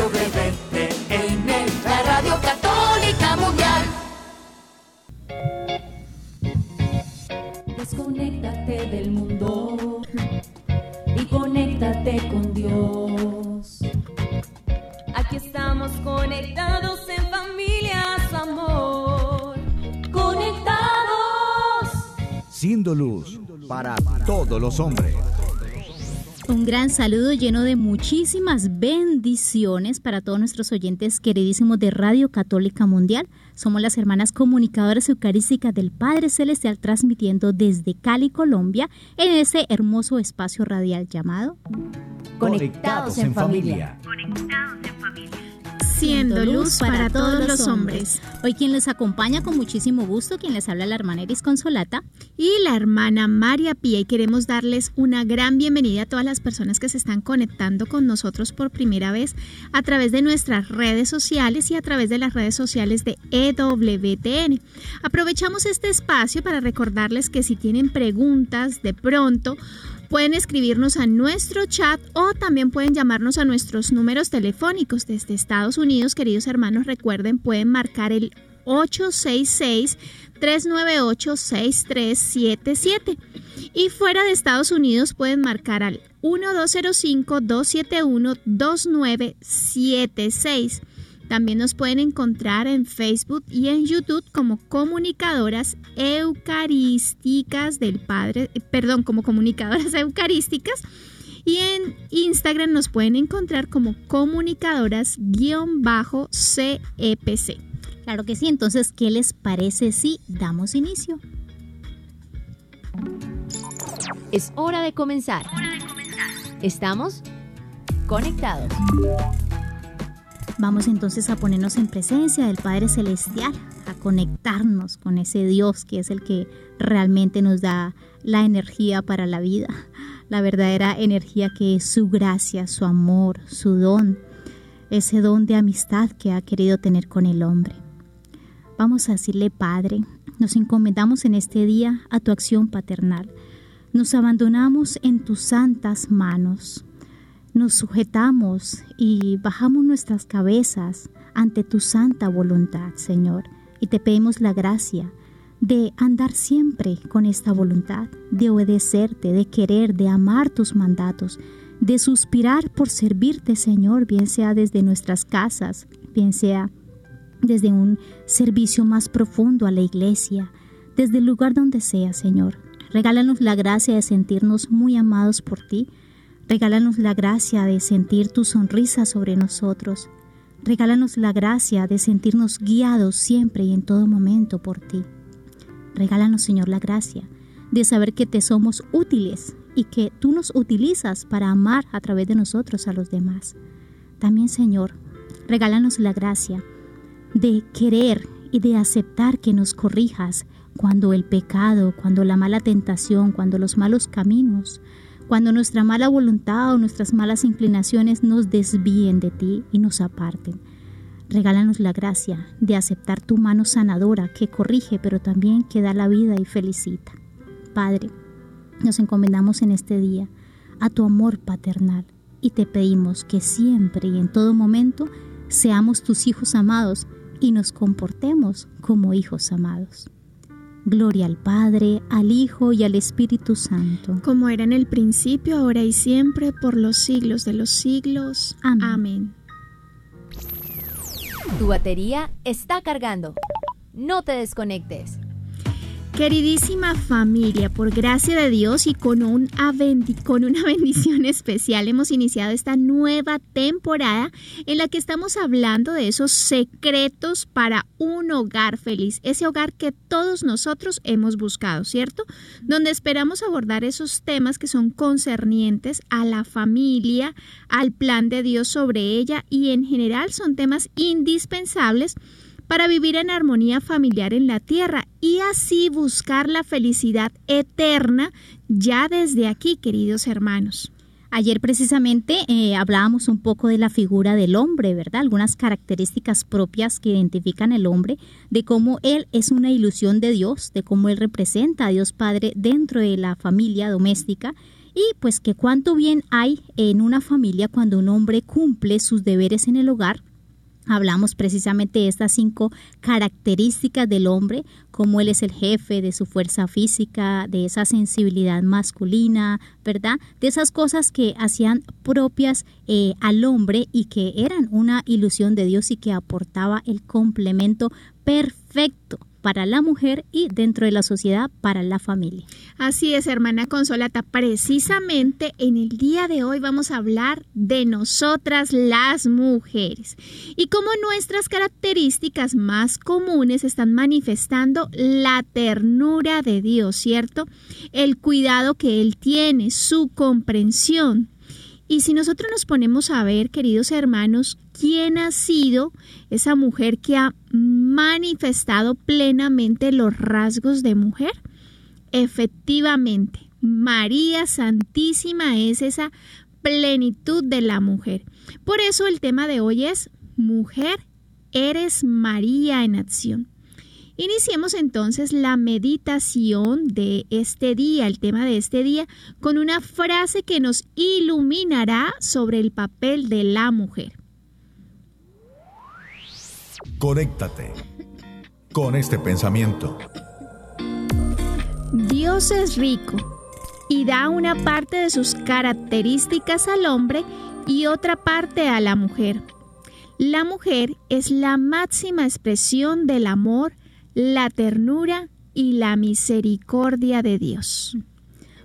EWTN, la radio católica mundial. Desconéctate del mundo y conéctate con Dios. Aquí estamos conectados en familia, su amor. Conectados. Siendo luz para todos los hombres. Un gran saludo lleno de muchísimas bendiciones para todos nuestros oyentes queridísimos de Radio Católica Mundial. Somos las hermanas comunicadoras eucarísticas del Padre Celestial transmitiendo desde Cali, Colombia, en ese hermoso espacio radial llamado Conectados en familia. Siendo luz para todos los hombres. Hoy quien les acompaña con muchísimo gusto, quien les habla la hermana Eris Consolata y la hermana María Pía y queremos darles una gran bienvenida a todas las personas que se están conectando con nosotros por primera vez a través de nuestras redes sociales y a través de las redes sociales de EWTN. Aprovechamos este espacio para recordarles que si tienen preguntas de pronto Pueden escribirnos a nuestro chat o también pueden llamarnos a nuestros números telefónicos desde Estados Unidos. Queridos hermanos, recuerden, pueden marcar el 866-398-6377. Y fuera de Estados Unidos pueden marcar al 1205-271-2976. También nos pueden encontrar en Facebook y en YouTube como comunicadoras eucarísticas del Padre, perdón, como comunicadoras eucarísticas. Y en Instagram nos pueden encontrar como comunicadoras-CEPC. Claro que sí, entonces, ¿qué les parece si damos inicio? Es hora de comenzar. Estamos conectados. Vamos entonces a ponernos en presencia del Padre Celestial, a conectarnos con ese Dios que es el que realmente nos da la energía para la vida, la verdadera energía que es su gracia, su amor, su don, ese don de amistad que ha querido tener con el hombre. Vamos a decirle, Padre, nos encomendamos en este día a tu acción paternal. Nos abandonamos en tus santas manos nos sujetamos y bajamos nuestras cabezas ante tu santa voluntad, Señor, y te pedimos la gracia de andar siempre con esta voluntad, de obedecerte, de querer, de amar tus mandatos, de suspirar por servirte, Señor, bien sea desde nuestras casas, bien sea desde un servicio más profundo a la iglesia, desde el lugar donde sea, Señor. Regálanos la gracia de sentirnos muy amados por ti, Regálanos la gracia de sentir tu sonrisa sobre nosotros. Regálanos la gracia de sentirnos guiados siempre y en todo momento por ti. Regálanos, Señor, la gracia de saber que te somos útiles y que tú nos utilizas para amar a través de nosotros a los demás. También, Señor, regálanos la gracia de querer y de aceptar que nos corrijas cuando el pecado, cuando la mala tentación, cuando los malos caminos cuando nuestra mala voluntad o nuestras malas inclinaciones nos desvíen de ti y nos aparten. Regálanos la gracia de aceptar tu mano sanadora que corrige pero también que da la vida y felicita. Padre, nos encomendamos en este día a tu amor paternal y te pedimos que siempre y en todo momento seamos tus hijos amados y nos comportemos como hijos amados. Gloria al Padre, al Hijo y al Espíritu Santo. Como era en el principio, ahora y siempre, por los siglos de los siglos. Amén. Amén. Tu batería está cargando. No te desconectes. Queridísima familia, por gracia de Dios y con, un con una bendición especial hemos iniciado esta nueva temporada en la que estamos hablando de esos secretos para un hogar feliz, ese hogar que todos nosotros hemos buscado, ¿cierto? Donde esperamos abordar esos temas que son concernientes a la familia, al plan de Dios sobre ella y en general son temas indispensables para vivir en armonía familiar en la tierra y así buscar la felicidad eterna ya desde aquí, queridos hermanos. Ayer precisamente eh, hablábamos un poco de la figura del hombre, ¿verdad? Algunas características propias que identifican al hombre, de cómo él es una ilusión de Dios, de cómo él representa a Dios Padre dentro de la familia doméstica y pues que cuánto bien hay en una familia cuando un hombre cumple sus deberes en el hogar Hablamos precisamente de estas cinco características del hombre, como él es el jefe, de su fuerza física, de esa sensibilidad masculina, ¿verdad? De esas cosas que hacían propias eh, al hombre y que eran una ilusión de Dios y que aportaba el complemento perfecto para la mujer y dentro de la sociedad para la familia. Así es, hermana Consolata. Precisamente en el día de hoy vamos a hablar de nosotras las mujeres y cómo nuestras características más comunes están manifestando la ternura de Dios, ¿cierto? El cuidado que Él tiene, su comprensión. Y si nosotros nos ponemos a ver, queridos hermanos, quién ha sido esa mujer que ha manifestado plenamente los rasgos de mujer? Efectivamente, María Santísima es esa plenitud de la mujer. Por eso el tema de hoy es Mujer, eres María en acción. Iniciemos entonces la meditación de este día, el tema de este día, con una frase que nos iluminará sobre el papel de la mujer. Conéctate con este pensamiento. Dios es rico y da una parte de sus características al hombre y otra parte a la mujer. La mujer es la máxima expresión del amor, la ternura y la misericordia de Dios.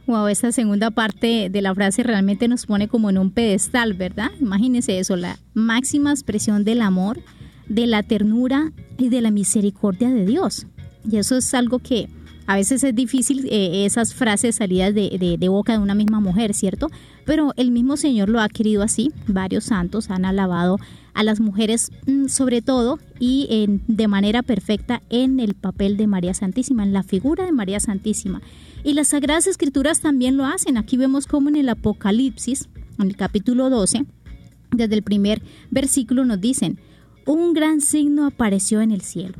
Wow, esa segunda parte de la frase realmente nos pone como en un pedestal, ¿verdad? Imagínense eso, la máxima expresión del amor, de la ternura y de la misericordia de Dios. Y eso es algo que a veces es difícil eh, esas frases salidas de, de, boca de una misma mujer, ¿cierto? Pero el mismo Señor lo ha querido así. Varios santos han alabado a las mujeres mm, sobre todo y de manera perfecta en el papel de María Santísima, en la figura de María Santísima. Y las Sagradas Escrituras también lo hacen. Aquí vemos como en el Apocalipsis, en el capítulo 12, desde el primer versículo nos dicen, un gran signo apareció en el cielo,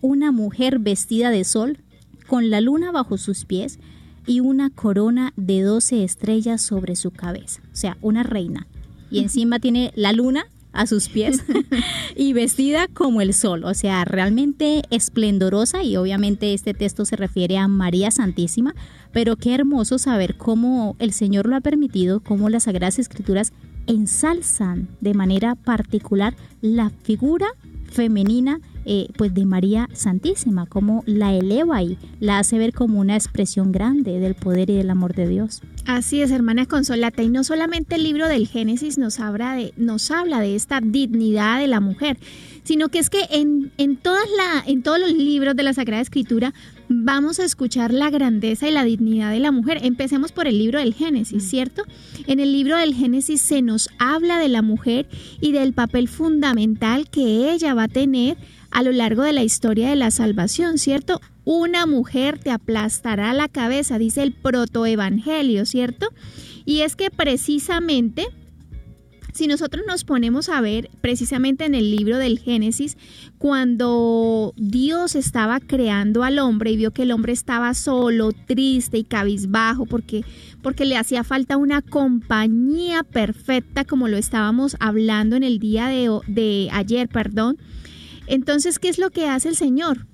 una mujer vestida de sol, con la luna bajo sus pies y una corona de doce estrellas sobre su cabeza, o sea, una reina. Y encima tiene la luna a sus pies y vestida como el sol, o sea, realmente esplendorosa y obviamente este texto se refiere a María Santísima, pero qué hermoso saber cómo el Señor lo ha permitido, cómo las Sagradas Escrituras ensalzan de manera particular la figura femenina eh, pues de María Santísima, como la eleva y la hace ver como una expresión grande del poder y del amor de Dios. Así es, hermana Consolata, y no solamente el libro del Génesis nos habla de, nos habla de esta dignidad de la mujer, sino que es que en, en, todas la, en todos los libros de la Sagrada Escritura vamos a escuchar la grandeza y la dignidad de la mujer. Empecemos por el libro del Génesis, mm. ¿cierto? En el libro del Génesis se nos habla de la mujer y del papel fundamental que ella va a tener a lo largo de la historia de la salvación, ¿cierto? Una mujer te aplastará la cabeza, dice el protoevangelio, ¿cierto? Y es que precisamente si nosotros nos ponemos a ver precisamente en el libro del Génesis, cuando Dios estaba creando al hombre y vio que el hombre estaba solo, triste y cabizbajo porque, porque le hacía falta una compañía perfecta como lo estábamos hablando en el día de, de ayer, perdón, entonces, ¿qué es lo que hace el Señor?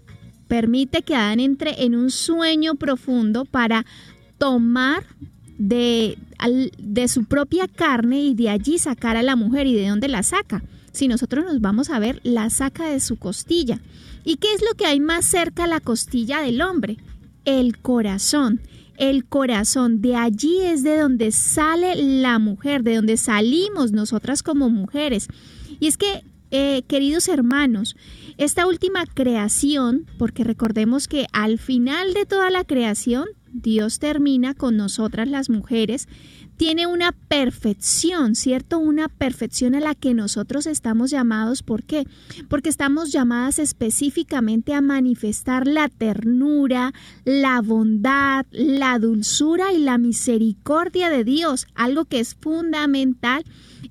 Permite que Adán entre en un sueño profundo para tomar de, su propia carne y de allí sacar a la mujer. ¿Y de dónde la saca? Si nosotros nos vamos a ver, la saca de su costilla. ¿Y qué es lo que hay más cerca a la costilla del hombre? El corazón. El corazón, de allí es de donde sale la mujer, de donde salimos nosotras como mujeres. Y es que eh, queridos hermanos, esta última creación, porque recordemos que al final de toda la creación, Dios termina con nosotras las mujeres, tiene una perfección, ¿cierto? Una perfección a la que nosotros estamos llamados. ¿Por qué? Porque estamos llamadas específicamente a manifestar la ternura, la bondad, la dulzura y la misericordia de Dios, algo que es fundamental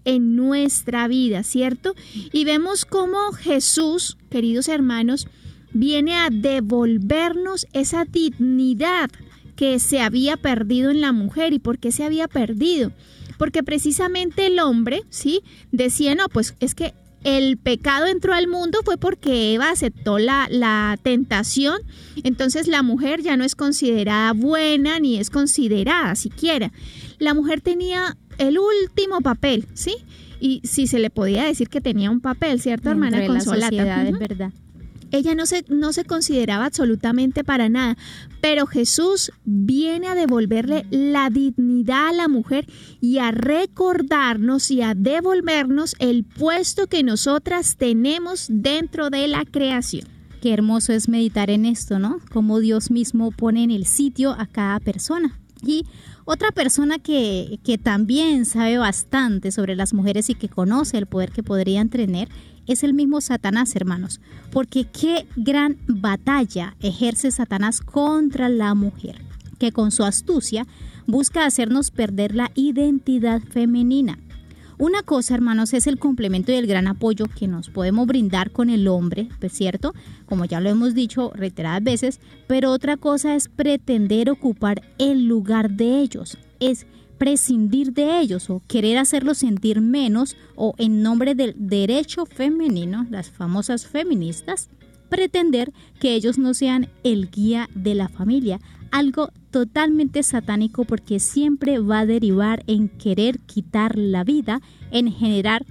en nuestra vida, ¿cierto? Y vemos cómo Jesús, queridos hermanos, viene a devolvernos esa dignidad que se había perdido en la mujer. ¿Y por qué se había perdido? Porque precisamente el hombre, ¿sí? Decía, no, pues es que el pecado entró al mundo fue porque Eva aceptó la, la, tentación, entonces la mujer ya no es considerada buena ni es considerada siquiera. La mujer tenía el último papel, ¿sí? Y si se le podía decir que tenía un papel, ¿cierto, hermana Consolata? es verdad. Ella no se, no se consideraba absolutamente para nada, pero Jesús viene a devolverle la dignidad a la mujer y a recordarnos y a devolvernos el puesto que nosotras tenemos dentro de la creación. Qué hermoso es meditar en esto, ¿no? Como Dios mismo pone en el sitio a cada persona. Y otra persona que, que, también sabe bastante sobre las mujeres y que conoce el poder que podrían tener es el mismo Satanás, hermanos, porque qué gran batalla ejerce Satanás contra la mujer, que con su astucia busca hacernos perder la identidad femenina. Una cosa, hermanos, es el complemento y el gran apoyo que nos podemos brindar con el hombre, ¿es pues, cierto? Como ya lo hemos dicho reiteradas veces, pero otra cosa es pretender ocupar el lugar de ellos. Es prescindir de ellos o querer hacerlos sentir menos o en nombre del derecho femenino, las famosas feministas, pretender que ellos no sean el guía de la familia, algo totalmente satánico porque siempre va a derivar en querer quitar la vida, en generar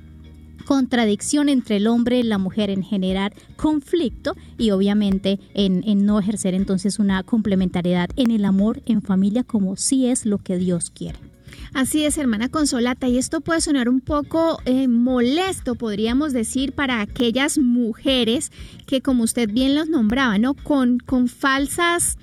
contradicción entre el hombre y la mujer, en generar conflicto y obviamente en, en, no ejercer entonces una complementariedad en el amor en familia como sí es lo que Dios quiere. Así es, hermana Consolata, y esto puede sonar un poco eh, molesto, podríamos decir, para aquellas mujeres que, como usted bien los nombraba, ¿no? Con, con falsas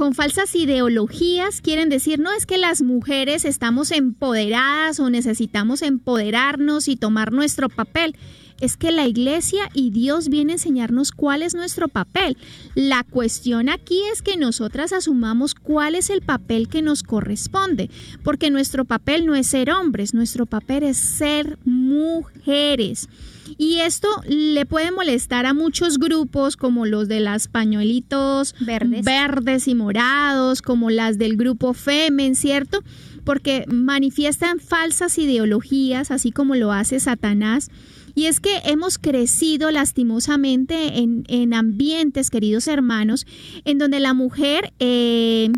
con falsas ideologías quieren decir, no es que las mujeres estamos empoderadas o necesitamos empoderarnos y tomar nuestro papel es que la iglesia y Dios viene a enseñarnos cuál es nuestro papel. La cuestión aquí es que nosotras asumamos cuál es el papel que nos corresponde, porque nuestro papel no es ser hombres, nuestro papel es ser mujeres. Y esto le puede molestar a muchos grupos como los de las pañuelitos verdes, verdes y morados, como las del grupo Femen, ¿cierto? Porque manifiestan falsas ideologías, así como lo hace Satanás y es que hemos crecido lastimosamente en, ambientes, queridos hermanos, en donde la mujer... Eh,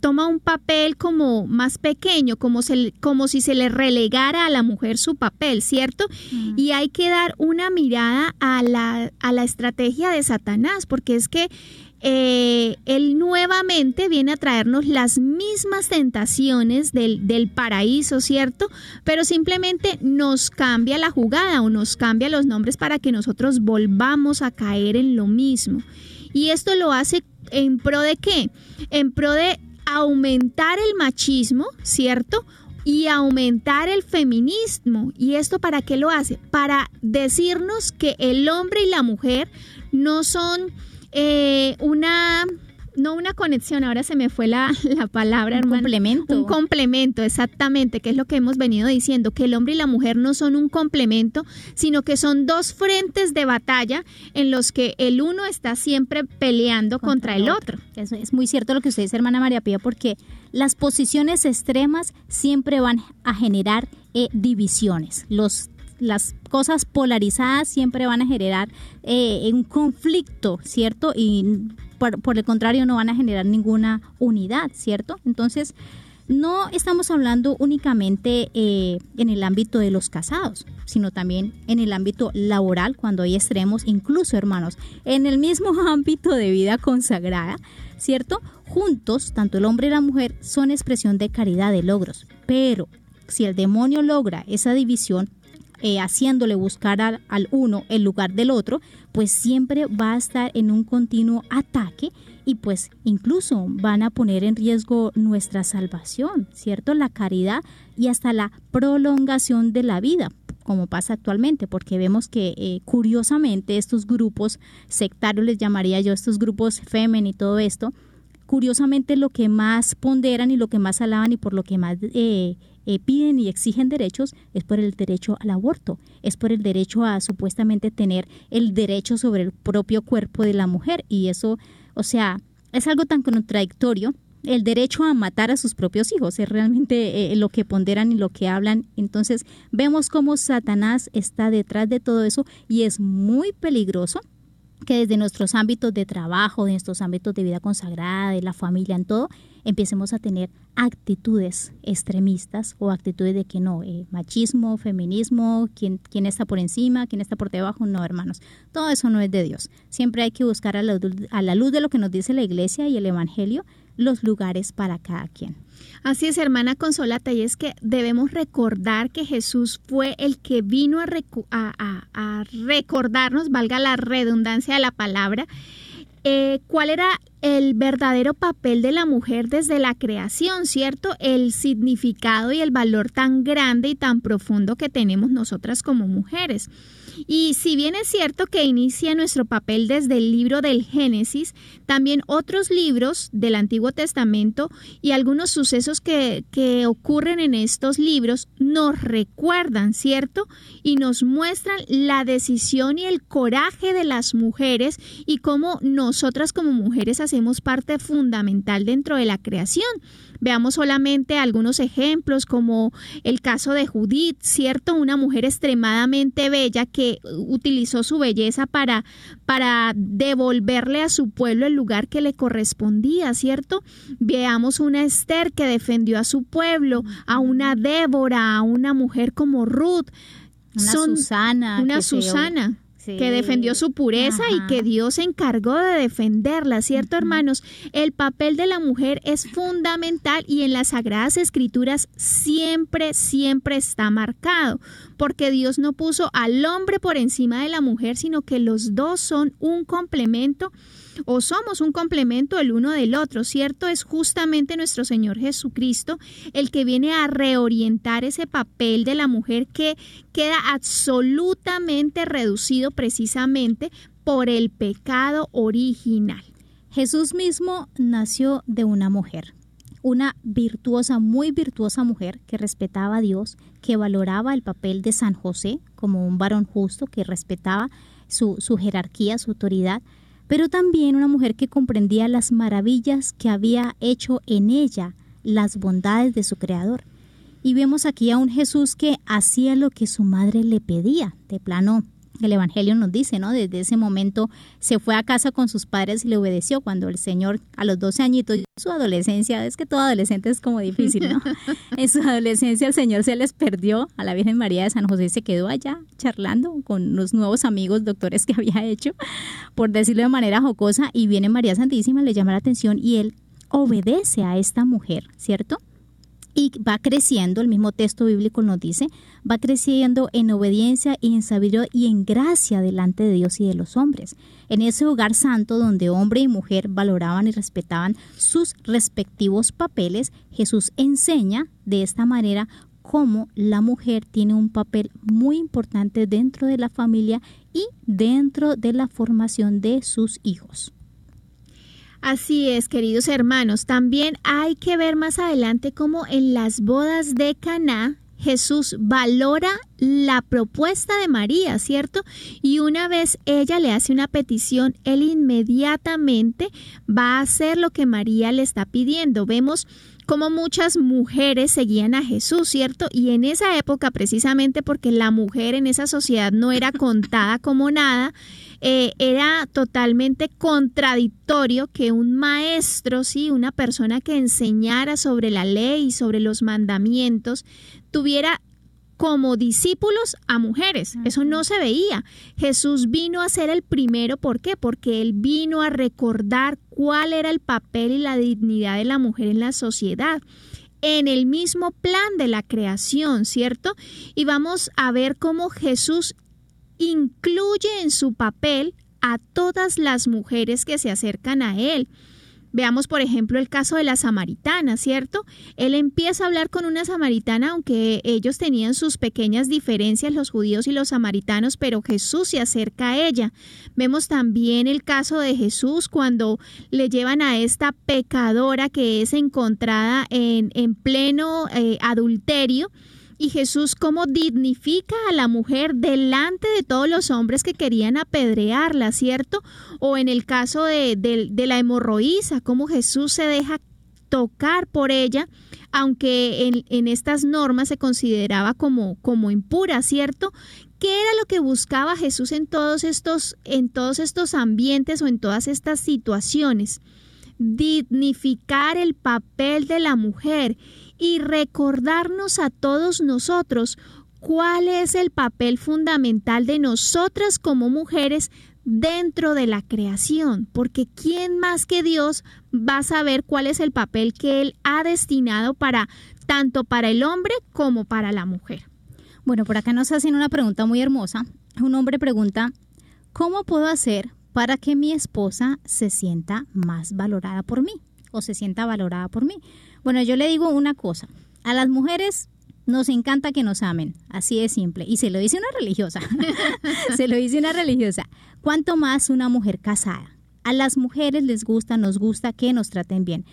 toma un papel como más pequeño, como, como si se le relegara a la mujer su papel, ¿cierto? Mm. Y hay que dar una mirada a la, a la estrategia de Satanás, porque es que eh, él nuevamente viene a traernos las mismas tentaciones del, del, paraíso, ¿cierto? Pero simplemente nos cambia la jugada o nos cambia los nombres para que nosotros volvamos a caer en lo mismo. Y esto lo hace en pro de qué? En pro de aumentar el machismo, ¿cierto? y aumentar el feminismo. ¿Y esto para qué lo hace? Para decirnos que el hombre y la mujer no son eh, una no una conexión, ahora se me fue la, la palabra, un complemento. Un complemento, exactamente, que es lo que hemos venido diciendo, que el hombre y la mujer no son un complemento, sino que son dos frentes de batalla en los que el uno está siempre peleando contra, el otro. Eso es muy cierto lo que usted dice, hermana María Pía, porque las posiciones extremas siempre van a generar eh, divisiones. Los las cosas polarizadas siempre van a generar eh, un conflicto, ¿cierto? Y por, el contrario no van a generar ninguna unidad, ¿cierto? Entonces, no estamos hablando únicamente eh, en el ámbito de los casados, sino también en el ámbito laboral, cuando hay extremos, incluso hermanos, en el mismo ámbito de vida consagrada, ¿cierto? Juntos, tanto el hombre y la mujer son expresión de caridad, de logros, pero si el demonio logra esa división, eh, haciéndole buscar al, uno el lugar del otro, pues siempre va a estar en un continuo ataque y pues incluso van a poner en riesgo nuestra salvación, ¿cierto? La caridad y hasta la prolongación de la vida como pasa actualmente, porque vemos que eh, curiosamente estos grupos sectarios, les llamaría yo, estos grupos femen y todo esto, curiosamente lo que más ponderan y lo que más alaban y por lo que más eh, eh, piden y exigen derechos es por el derecho al aborto, es por el derecho a supuestamente tener el derecho sobre el propio cuerpo de la mujer y eso, o sea, es algo tan contradictorio el derecho a matar a sus propios hijos, es realmente eh, lo que ponderan y lo que hablan. Entonces vemos cómo Satanás está detrás de todo eso y es muy peligroso que desde nuestros ámbitos de trabajo, de nuestros ámbitos de vida consagrada, de la familia, en todo, empecemos a tener actitudes extremistas o actitudes de que no, eh, machismo, feminismo, ¿quién, quién está por encima, quién está por debajo, no, hermanos. Todo eso no es de Dios. Siempre hay que buscar a la, a la luz de lo que nos dice la iglesia y el Evangelio los lugares para cada quien. Así es, hermana Consolata, y es que debemos recordar que Jesús fue el que vino a, a, recordarnos, valga la redundancia de la palabra, eh, cuál era el verdadero papel de la mujer desde la creación, ¿cierto? El significado y el valor tan grande y tan profundo que tenemos nosotras como mujeres. Y si bien es cierto que inicia nuestro papel desde el libro del Génesis, también otros libros del Antiguo Testamento y algunos sucesos que, que ocurren en estos libros nos recuerdan, ¿cierto? Y nos muestran la decisión y el coraje de las mujeres y cómo nosotras como mujeres hacemos parte fundamental dentro de la creación. Veamos solamente algunos ejemplos como el caso de Judith, ¿cierto? Una mujer extremadamente bella que utilizó su belleza para, para devolverle a su pueblo el lugar que le correspondía, ¿cierto? Veamos una Esther que defendió a su pueblo, a una Débora, a una mujer como Ruth. Una Susana. Una Susana que defendió su pureza y que Dios se encargó de defenderla, ¿cierto, hermanos? El papel de la mujer es fundamental y en las Sagradas Escrituras siempre, siempre está marcado, porque Dios no puso al hombre por encima de la mujer, sino que los dos son un complemento o somos un complemento el uno del otro, ¿cierto? Es justamente nuestro Señor Jesucristo el que viene a reorientar ese papel de la mujer que queda absolutamente reducido precisamente por el pecado original. Jesús mismo nació de una mujer, una virtuosa, muy virtuosa mujer que respetaba a Dios, que valoraba el papel de San José como un varón justo, que respetaba su, jerarquía, su autoridad, pero también una mujer que comprendía las maravillas que había hecho en ella, las bondades de su Creador. Y vemos aquí a un Jesús que hacía lo que su madre le pedía, de plano el Evangelio nos dice, ¿no? Desde ese momento se fue a casa con sus padres y le obedeció cuando el Señor a los 12 añitos, su adolescencia, es que todo adolescente es como difícil, ¿no? en su adolescencia el Señor se les perdió a la Virgen María de San José y se quedó allá charlando con los nuevos amigos doctores que había hecho, por decirlo de manera jocosa, y viene María Santísima, le llama la atención y él obedece a esta mujer, ¿cierto? Y va creciendo, el mismo texto bíblico nos dice, va creciendo en obediencia y en sabiduría y en gracia delante de Dios y de los hombres. En ese hogar santo donde hombre y mujer valoraban y respetaban sus respectivos papeles, Jesús enseña de esta manera cómo la mujer tiene un papel muy importante dentro de la familia y dentro de la formación de sus hijos. Así es, queridos hermanos. También hay que ver más adelante cómo en las bodas de Caná Jesús valora la propuesta de María, ¿cierto? Y una vez ella le hace una petición, él inmediatamente va a hacer lo que María le está pidiendo. Vemos cómo muchas mujeres seguían a Jesús, ¿cierto? Y en esa época, precisamente porque la mujer en esa sociedad no era contada como nada, eh, era totalmente contradictorio que un maestro, sí, una persona que enseñara sobre la ley y sobre los mandamientos, tuviera como discípulos a mujeres. Eso no se veía. Jesús vino a ser el primero. ¿Por qué? Porque él vino a recordar cuál era el papel y la dignidad de la mujer en la sociedad en el mismo plan de la creación, ¿cierto? Y vamos a ver cómo Jesús incluye en su papel a todas las mujeres que se acercan a él. Veamos, por ejemplo, el caso de la samaritana, ¿cierto? Él empieza a hablar con una samaritana, aunque ellos tenían sus pequeñas diferencias, los judíos y los samaritanos, pero Jesús se acerca a ella. Vemos también el caso de Jesús cuando le llevan a esta pecadora que es encontrada en, en pleno eh, adulterio y Jesús cómo dignifica a la mujer delante de todos los hombres que querían apedrearla, ¿cierto? O en el caso de, la hemorroísa, cómo Jesús se deja tocar por ella, aunque en, en estas normas se consideraba como, como impura, ¿cierto? ¿Qué era lo que buscaba Jesús en todos estos, en todos estos ambientes o en todas estas situaciones? Dignificar el papel de la mujer y recordarnos a todos nosotros cuál es el papel fundamental de nosotras como mujeres dentro de la creación, porque ¿quién más que Dios va a saber cuál es el papel que Él ha destinado para tanto para el hombre como para la mujer? Bueno, por acá nos hacen una pregunta muy hermosa. Un hombre pregunta, ¿cómo puedo hacer para que mi esposa se sienta más valorada por mí o se sienta valorada por mí? Bueno, yo le digo una cosa, a las mujeres nos encanta que nos amen, así de simple. Y se lo dice una religiosa, se lo dice una religiosa. ¿Cuánto más una mujer casada? A las mujeres les gusta, nos gusta que nos traten bien.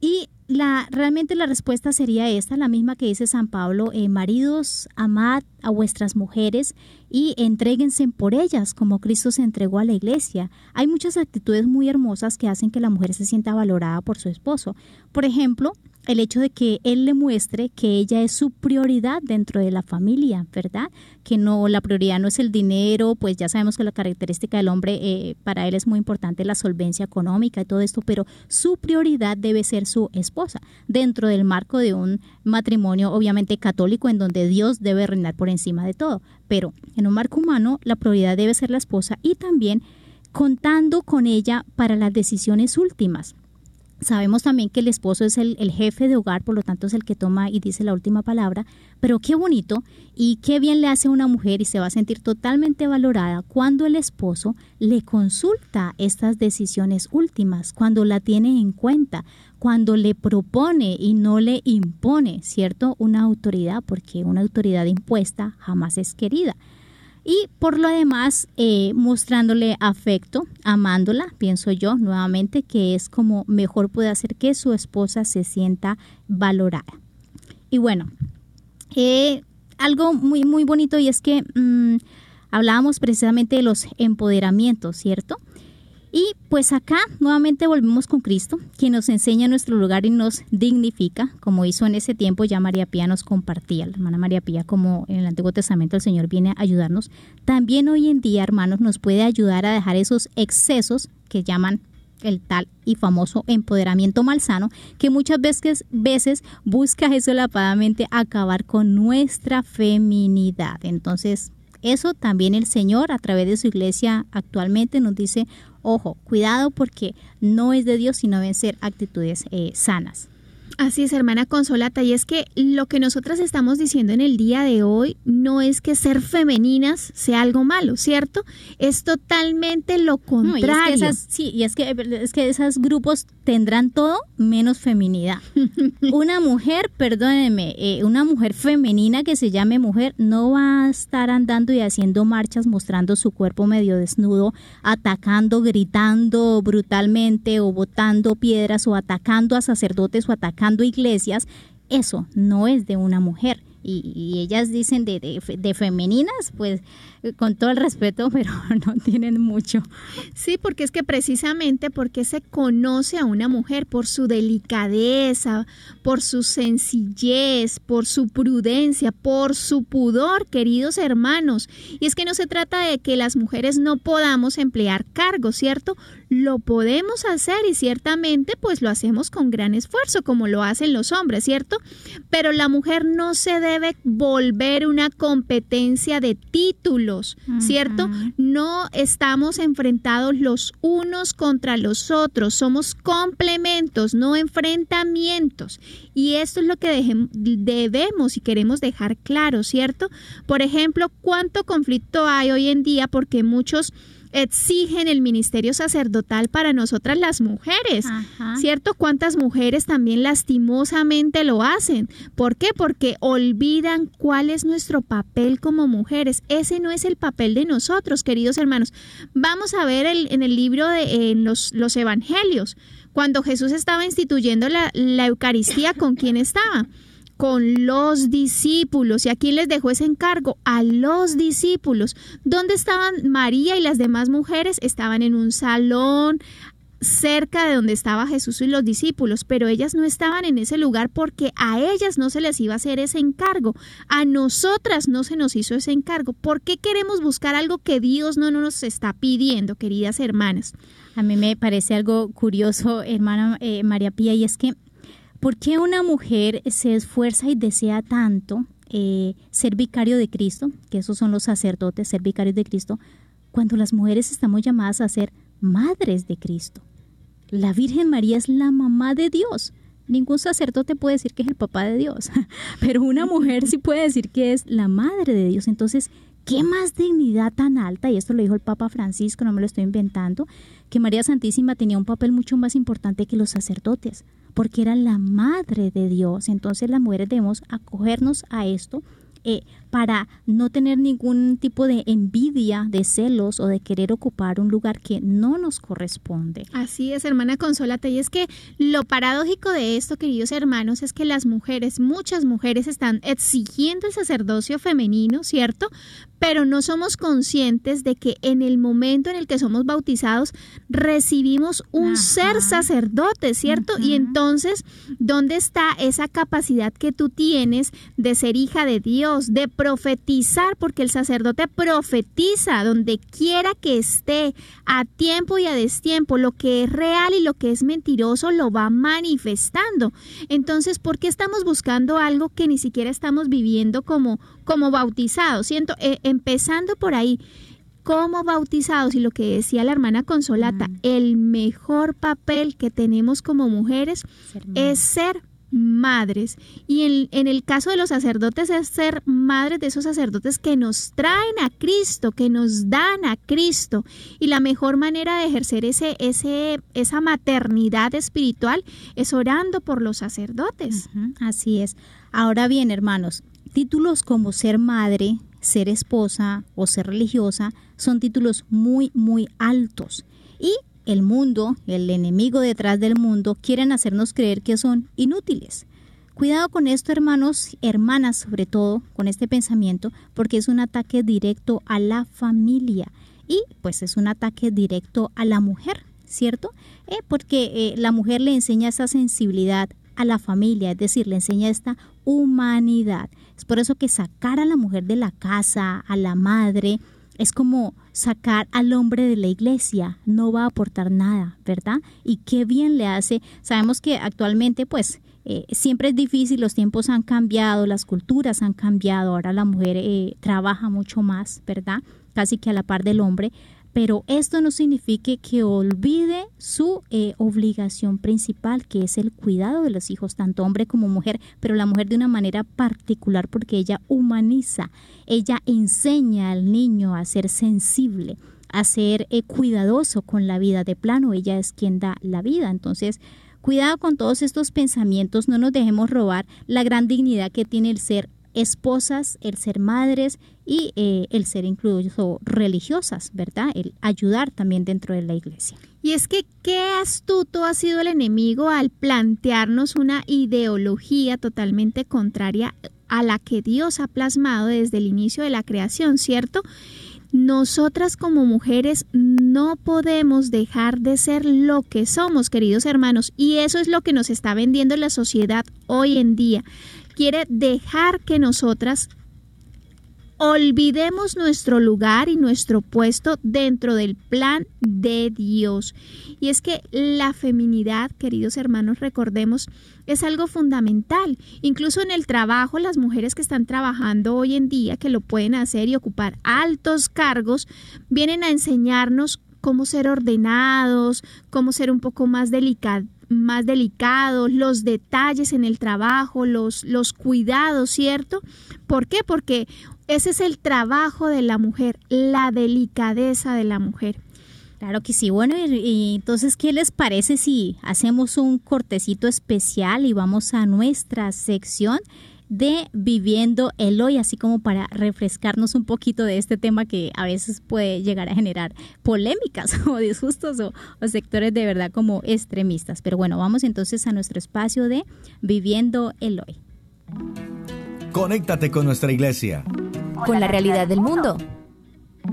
Y la, realmente la respuesta sería esta, la misma que dice San Pablo, eh, maridos, amad a vuestras mujeres y entréguense por ellas como Cristo se entregó a la iglesia. Hay muchas actitudes muy hermosas que hacen que la mujer se sienta valorada por su esposo. Por ejemplo, el hecho de que él le muestre que ella es su prioridad dentro de la familia, ¿verdad? Que no, la prioridad no es el dinero, pues ya sabemos que la característica del hombre, eh, para él es muy importante la solvencia económica y todo esto, pero su prioridad debe ser su esposa, dentro del marco de un matrimonio obviamente católico en donde Dios debe reinar por encima de todo, pero en un marco humano la prioridad debe ser la esposa y también contando con ella para las decisiones últimas. Sabemos también que el esposo es el, jefe de hogar, por lo tanto es el que toma y dice la última palabra, pero qué bonito y qué bien le hace a una mujer y se va a sentir totalmente valorada cuando el esposo le consulta estas decisiones últimas, cuando la tiene en cuenta, cuando le propone y no le impone, ¿cierto? Una autoridad, porque una autoridad impuesta jamás es querida y por lo demás eh, mostrándole afecto, amándola, pienso yo nuevamente que es como mejor puede hacer que su esposa se sienta valorada. Y bueno, eh, algo muy muy bonito y es que mm, hablábamos precisamente de los empoderamientos, ¿cierto? Y pues acá nuevamente volvemos con Cristo, quien nos enseña nuestro lugar y nos dignifica, como hizo en ese tiempo ya María Pía nos compartía, la hermana María Pía, como en el Antiguo Testamento el Señor viene a ayudarnos. También hoy en día, hermanos, nos puede ayudar a dejar esos excesos que llaman el tal y famoso empoderamiento malsano, que muchas veces, veces busca eso lapadamente acabar con nuestra feminidad. Entonces, eso también el Señor a través de su iglesia actualmente nos dice, ojo, cuidado porque no es de Dios, sino deben ser actitudes eh, sanas. Así es, hermana Consolata, y es que lo que nosotras estamos diciendo en el día de hoy no es que ser femeninas sea algo malo, ¿cierto? Es totalmente lo contrario. y es que sí, y es que, es que esos grupos tendrán todo menos feminidad. una mujer, perdónenme, eh, una mujer femenina que se llame mujer no va a estar andando y haciendo marchas mostrando su cuerpo medio desnudo, atacando, gritando brutalmente o botando piedras o atacando a sacerdotes o atacando iglesias, eso no es de una mujer. Y, ellas dicen de, de, femeninas, pues con todo el respeto, pero no tienen mucho. Sí, porque es que precisamente porque se conoce a una mujer por su delicadeza, por su sencillez, por su prudencia, por su pudor, queridos hermanos. Y es que no se trata de que las mujeres no podamos emplear cargos, ¿cierto? lo podemos hacer y ciertamente pues lo hacemos con gran esfuerzo como lo hacen los hombres, ¿cierto? Pero la mujer no se debe volver una competencia de ¿cierto? No estamos enfrentados los unos contra los otros, somos complementos, no enfrentamientos. Y esto es lo que debemos y queremos dejar claro, ¿cierto? Por ejemplo, ¿cuánto conflicto hay hoy en día porque muchos exigen el ministerio sacerdotal para nosotras las mujeres, ¿cierto? ¿Cuántas mujeres también lastimosamente lo hacen? ¿Por qué? Porque olvidan cuál es nuestro papel como mujeres. Ese no es el papel de nosotros, queridos hermanos. Vamos a ver en el libro de en los, los evangelios, cuando Jesús estaba instituyendo la, la Eucaristía, ¿con quién estaba? Con los discípulos. ¿Y a quién les dejó ese encargo? A los discípulos. ¿Dónde estaban María y las demás mujeres? Estaban en un salón cerca de donde estaba Jesús y los discípulos, pero ellas no estaban en ese lugar porque a ellas no se les iba a hacer ese encargo, a nosotras no se nos hizo ese encargo. ¿Por qué queremos buscar algo que Dios no nos está pidiendo, queridas hermanas? A mí me parece algo curioso, hermana eh, María Pía, y es que, ¿por qué una mujer se esfuerza y desea tanto eh, ser vicario de Cristo, que esos son los sacerdotes, ser vicarios de Cristo, cuando las mujeres estamos llamadas a ser madres de Cristo? La Virgen María es la mamá de Dios. Ningún sacerdote puede decir que es el papá de Dios, pero una mujer sí puede decir que es la madre de Dios. Entonces, ¿qué más dignidad tan alta? Y esto lo dijo el Papa Francisco, no me lo estoy inventando, que María Santísima tenía un papel mucho más importante que los sacerdotes, porque era la madre de Dios. Entonces las mujeres debemos acogernos a esto eh, para no tener ningún tipo de envidia, de celos o de querer ocupar un lugar que no nos corresponde. Así es, hermana Consolata. Y es que lo paradójico de esto, queridos hermanos, es que las mujeres, muchas mujeres están exigiendo el sacerdocio femenino, ¿cierto? pero no somos conscientes de que en el momento en el que somos bautizados recibimos un ser sacerdote, ¿cierto? Y entonces, ¿dónde está esa capacidad que tú tienes de ser hija de Dios, de profetizar? Porque el sacerdote profetiza donde quiera que esté, a tiempo y a destiempo, lo que es real y lo que es mentiroso lo va manifestando. Entonces, ¿por qué estamos buscando algo que ni siquiera estamos viviendo como como bautizados, siento, eh, empezando por ahí, como bautizados y lo que decía la hermana Consolata, el mejor papel que tenemos como mujeres es ser madres. Y en, el caso de los sacerdotes es ser madres de esos sacerdotes que nos traen a Cristo, que nos dan a Cristo. Y la mejor manera de ejercer ese, ese, esa maternidad espiritual es orando por los sacerdotes. así es. Ahora bien, hermanos, títulos como ser madre, ser esposa o ser religiosa son títulos muy, muy altos. Y el mundo, el enemigo detrás del mundo, quieren hacernos creer que son inútiles. Cuidado con esto, hermanos, hermanas sobre todo, con este pensamiento, porque es un ataque directo a la familia y pues es un ataque directo a la mujer, ¿cierto? Eh, porque eh, la mujer le enseña esa sensibilidad a la familia, es decir, le enseña esta humanidad. Es por eso que sacar a la mujer de la casa, a la madre, es como sacar al hombre de la iglesia, no va a aportar nada, ¿verdad? Y qué bien le hace. Sabemos que actualmente pues eh, siempre es difícil, los tiempos han cambiado, las culturas han cambiado, ahora la mujer eh, trabaja mucho más, ¿verdad? Casi que a la par del hombre, pero esto no significa que olvide su eh, obligación principal, que es el cuidado de los hijos, tanto hombre como mujer, pero la mujer de una manera particular porque ella humaniza, ella enseña al niño a ser sensible, a ser eh, cuidadoso con la vida de plano, ella es quien da la vida. Entonces, cuidado con todos estos pensamientos, no nos dejemos robar la gran dignidad que tiene el ser esposas, el ser madres y eh, el ser incluso religiosas, ¿verdad? El ayudar también dentro de la iglesia. Y es que qué astuto ha sido el enemigo al plantearnos una ideología totalmente contraria a la que Dios ha plasmado desde el inicio de la creación, ¿cierto? Nosotras como mujeres no podemos dejar de ser lo que somos, queridos hermanos, y eso es lo que nos está vendiendo la sociedad hoy en día quiere dejar que nosotras olvidemos nuestro lugar y nuestro puesto dentro del plan de Dios. Y es que la feminidad, queridos hermanos, recordemos, es algo fundamental. Incluso en el trabajo, las mujeres que están trabajando hoy en día, que lo pueden hacer y ocupar altos cargos, vienen a enseñarnos cómo ser ordenados, cómo ser un poco más delicados más delicados, los detalles en el trabajo, los, los cuidados, ¿cierto? ¿Por qué? Porque ese es el trabajo de la mujer, la delicadeza de la mujer. Claro que sí. Bueno, y, entonces, ¿qué les parece si hacemos un cortecito especial y vamos a nuestra sección de viviendo el hoy, así como para refrescarnos un poquito de este tema que a veces puede llegar a generar polémicas o disgustos o, o sectores de verdad como extremistas. Pero bueno, vamos entonces a nuestro espacio de viviendo el hoy. Conéctate con nuestra iglesia. Con la realidad del mundo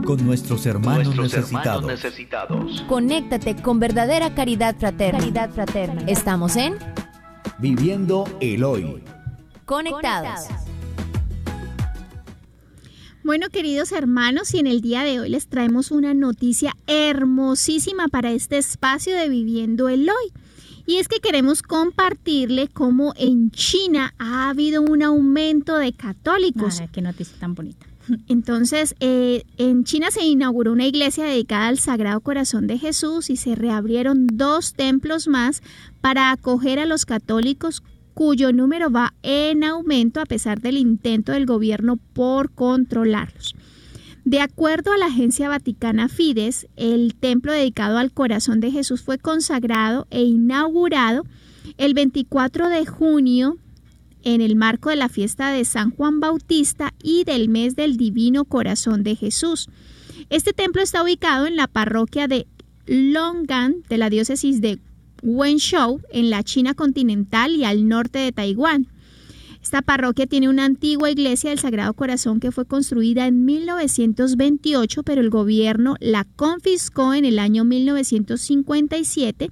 con nuestros hermanos, necesitados. necesitados. Conéctate con verdadera caridad fraterna. Caridad fraterna. Estamos en Viviendo el hoy. Conectados. Bueno, queridos hermanos, y en el día de hoy les traemos una noticia hermosísima para este espacio de Viviendo el Hoy. Y es que queremos compartirle cómo en China ha habido un aumento de católicos. Ay, qué noticia tan bonita. Entonces, eh, en China se inauguró una iglesia dedicada al Sagrado Corazón de Jesús y se reabrieron dos templos más para acoger a los católicos cuyo número va en aumento a pesar del intento del gobierno por controlarlos. De acuerdo a la agencia vaticana Fides, el templo dedicado al corazón de Jesús fue consagrado e inaugurado el 24 de junio en el marco de la fiesta de San Juan Bautista y del mes del Divino Corazón de Jesús. Este templo está ubicado en la parroquia de Longan de la diócesis de Wenzhou, en la China continental y al norte de Taiwán. Esta parroquia tiene una antigua iglesia del Sagrado Corazón que fue construida en 1928, pero el gobierno la confiscó en el año 1957,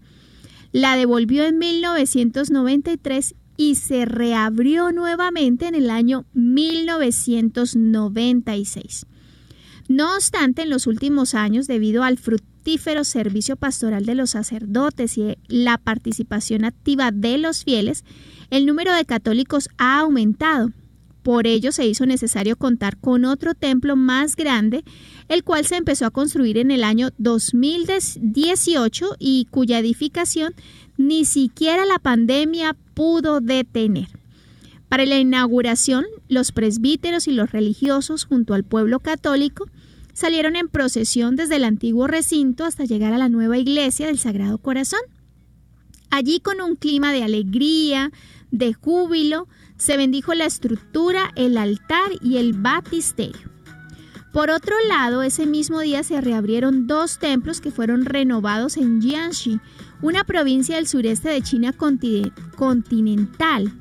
la devolvió en 1993 y se reabrió nuevamente en el año 1996. No obstante, en los últimos años, debido al fructífero servicio pastoral de los sacerdotes y la participación activa de los fieles, el número de católicos ha aumentado. Por ello se hizo necesario contar con otro templo más grande, el cual se empezó a construir en el año 2018 y cuya edificación ni siquiera la pandemia pudo detener. Para la inauguración, los presbíteros y los religiosos, junto al pueblo católico, salieron en procesión desde el antiguo recinto hasta llegar a la nueva iglesia del Sagrado Corazón. Allí, con un clima de alegría, de júbilo, se bendijo la estructura, el altar y el batisterio. Por otro lado, ese mismo día se reabrieron dos templos que fueron renovados en Jiangxi, una provincia del sureste de China continental.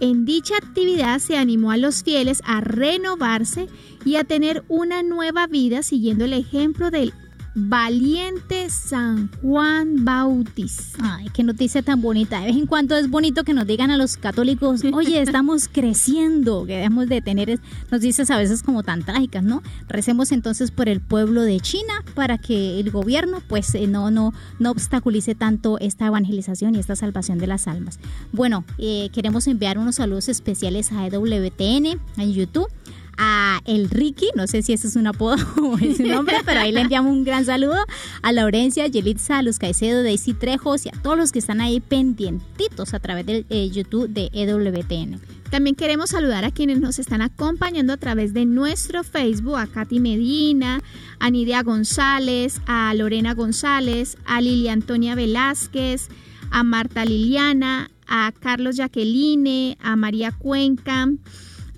En dicha actividad se animó a los fieles a renovarse y a tener una nueva vida siguiendo el ejemplo del valiente San Juan Bautista. Ay, qué noticia tan bonita. De vez en cuando es bonito que nos digan a los católicos, oye, estamos creciendo, que debemos de tener noticias a veces como tan trágicas, ¿no? Recemos entonces por el pueblo de China para que el gobierno pues eh, no, no, no obstaculice tanto esta evangelización y esta salvación de las almas. Bueno, eh, queremos enviar unos saludos especiales a EWTN en YouTube a El Ricky, no sé si ese es un apodo o es un nombre, pero ahí le enviamos un gran saludo a Laurencia, Yelitza, a Luz Caicedo, Daisy Trejos y a todos los que están ahí pendientitos a través del eh, YouTube de EWTN. También queremos saludar a quienes nos están acompañando a través de nuestro Facebook, a Katy Medina, a Nidia González, a Lorena González, a Lilia Antonia Velázquez, a Marta Liliana, a Carlos Jacqueline, a María Cuenca,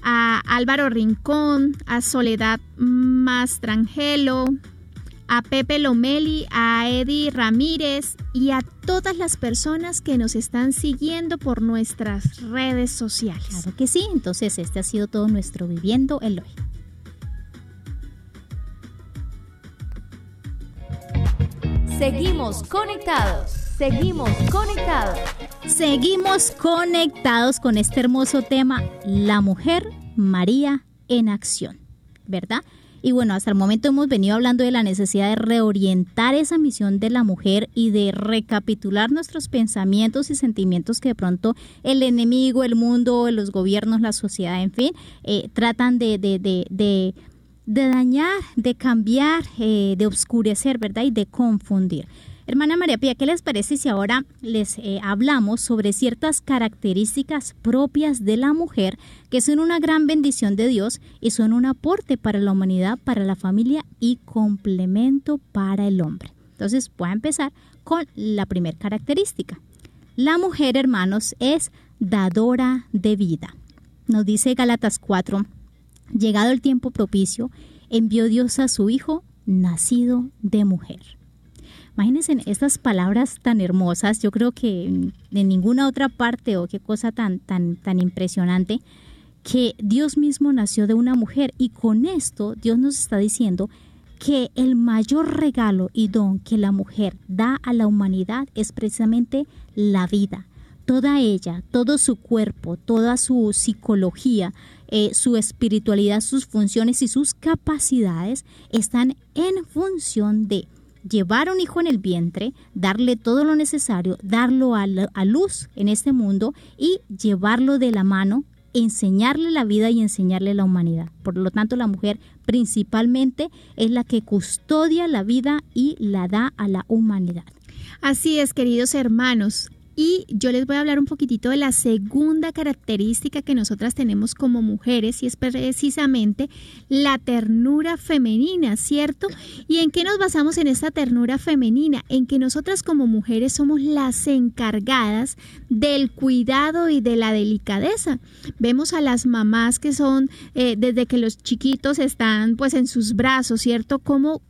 a Álvaro Rincón, a Soledad Mastrangelo, a Pepe Lomeli, a Eddie Ramírez y a todas las personas que nos están siguiendo por nuestras redes sociales. Claro que sí, entonces este ha sido todo nuestro Viviendo el Hoy. Seguimos conectados. Seguimos conectados. Seguimos conectados con este hermoso tema, la mujer María en acción, ¿verdad? Y bueno, hasta el momento hemos venido hablando de la necesidad de reorientar esa misión de la mujer y de recapitular nuestros pensamientos y sentimientos que de pronto el enemigo, el mundo, los gobiernos, la sociedad, en fin, eh, tratan de, dañar, de cambiar, eh, de oscurecer, ¿verdad? Y de confundir. Hermana María Pía, ¿qué les parece si ahora les eh, hablamos sobre ciertas características propias de la mujer que son una gran bendición de Dios y son un aporte para la humanidad, para la familia y complemento para el hombre? Entonces, voy a empezar con la primera característica. La mujer, hermanos, es dadora de vida. Nos dice Galatas 4, llegado el tiempo propicio, envió Dios a su Hijo, nacido de mujer. Imagínense estas palabras tan hermosas, yo creo que de ninguna otra parte o qué cosa tan, tan, tan impresionante, que Dios mismo nació de una mujer y con esto Dios nos está diciendo que el mayor regalo y don que la mujer da a la humanidad es precisamente la vida. Toda ella, todo su cuerpo, toda su psicología, eh, su espiritualidad, sus funciones y sus capacidades están en función de llevar un hijo en el vientre, darle todo lo necesario, darlo a, a luz en este mundo y llevarlo de la mano enseñarle la vida y enseñarle la humanidad. Por lo tanto, la mujer principalmente es la que custodia la vida y la da a la humanidad. Así es, queridos hermanos. Y yo les voy a hablar un poquitito de la segunda característica que nosotras tenemos como mujeres y es precisamente la ternura femenina, ¿cierto? ¿Y en qué nos basamos en esta ternura femenina? En que nosotras como mujeres somos las encargadas del cuidado y de la delicadeza. Vemos a las mamás que son eh, desde que los chiquitos están pues en sus brazos, ¿cierto? Cómo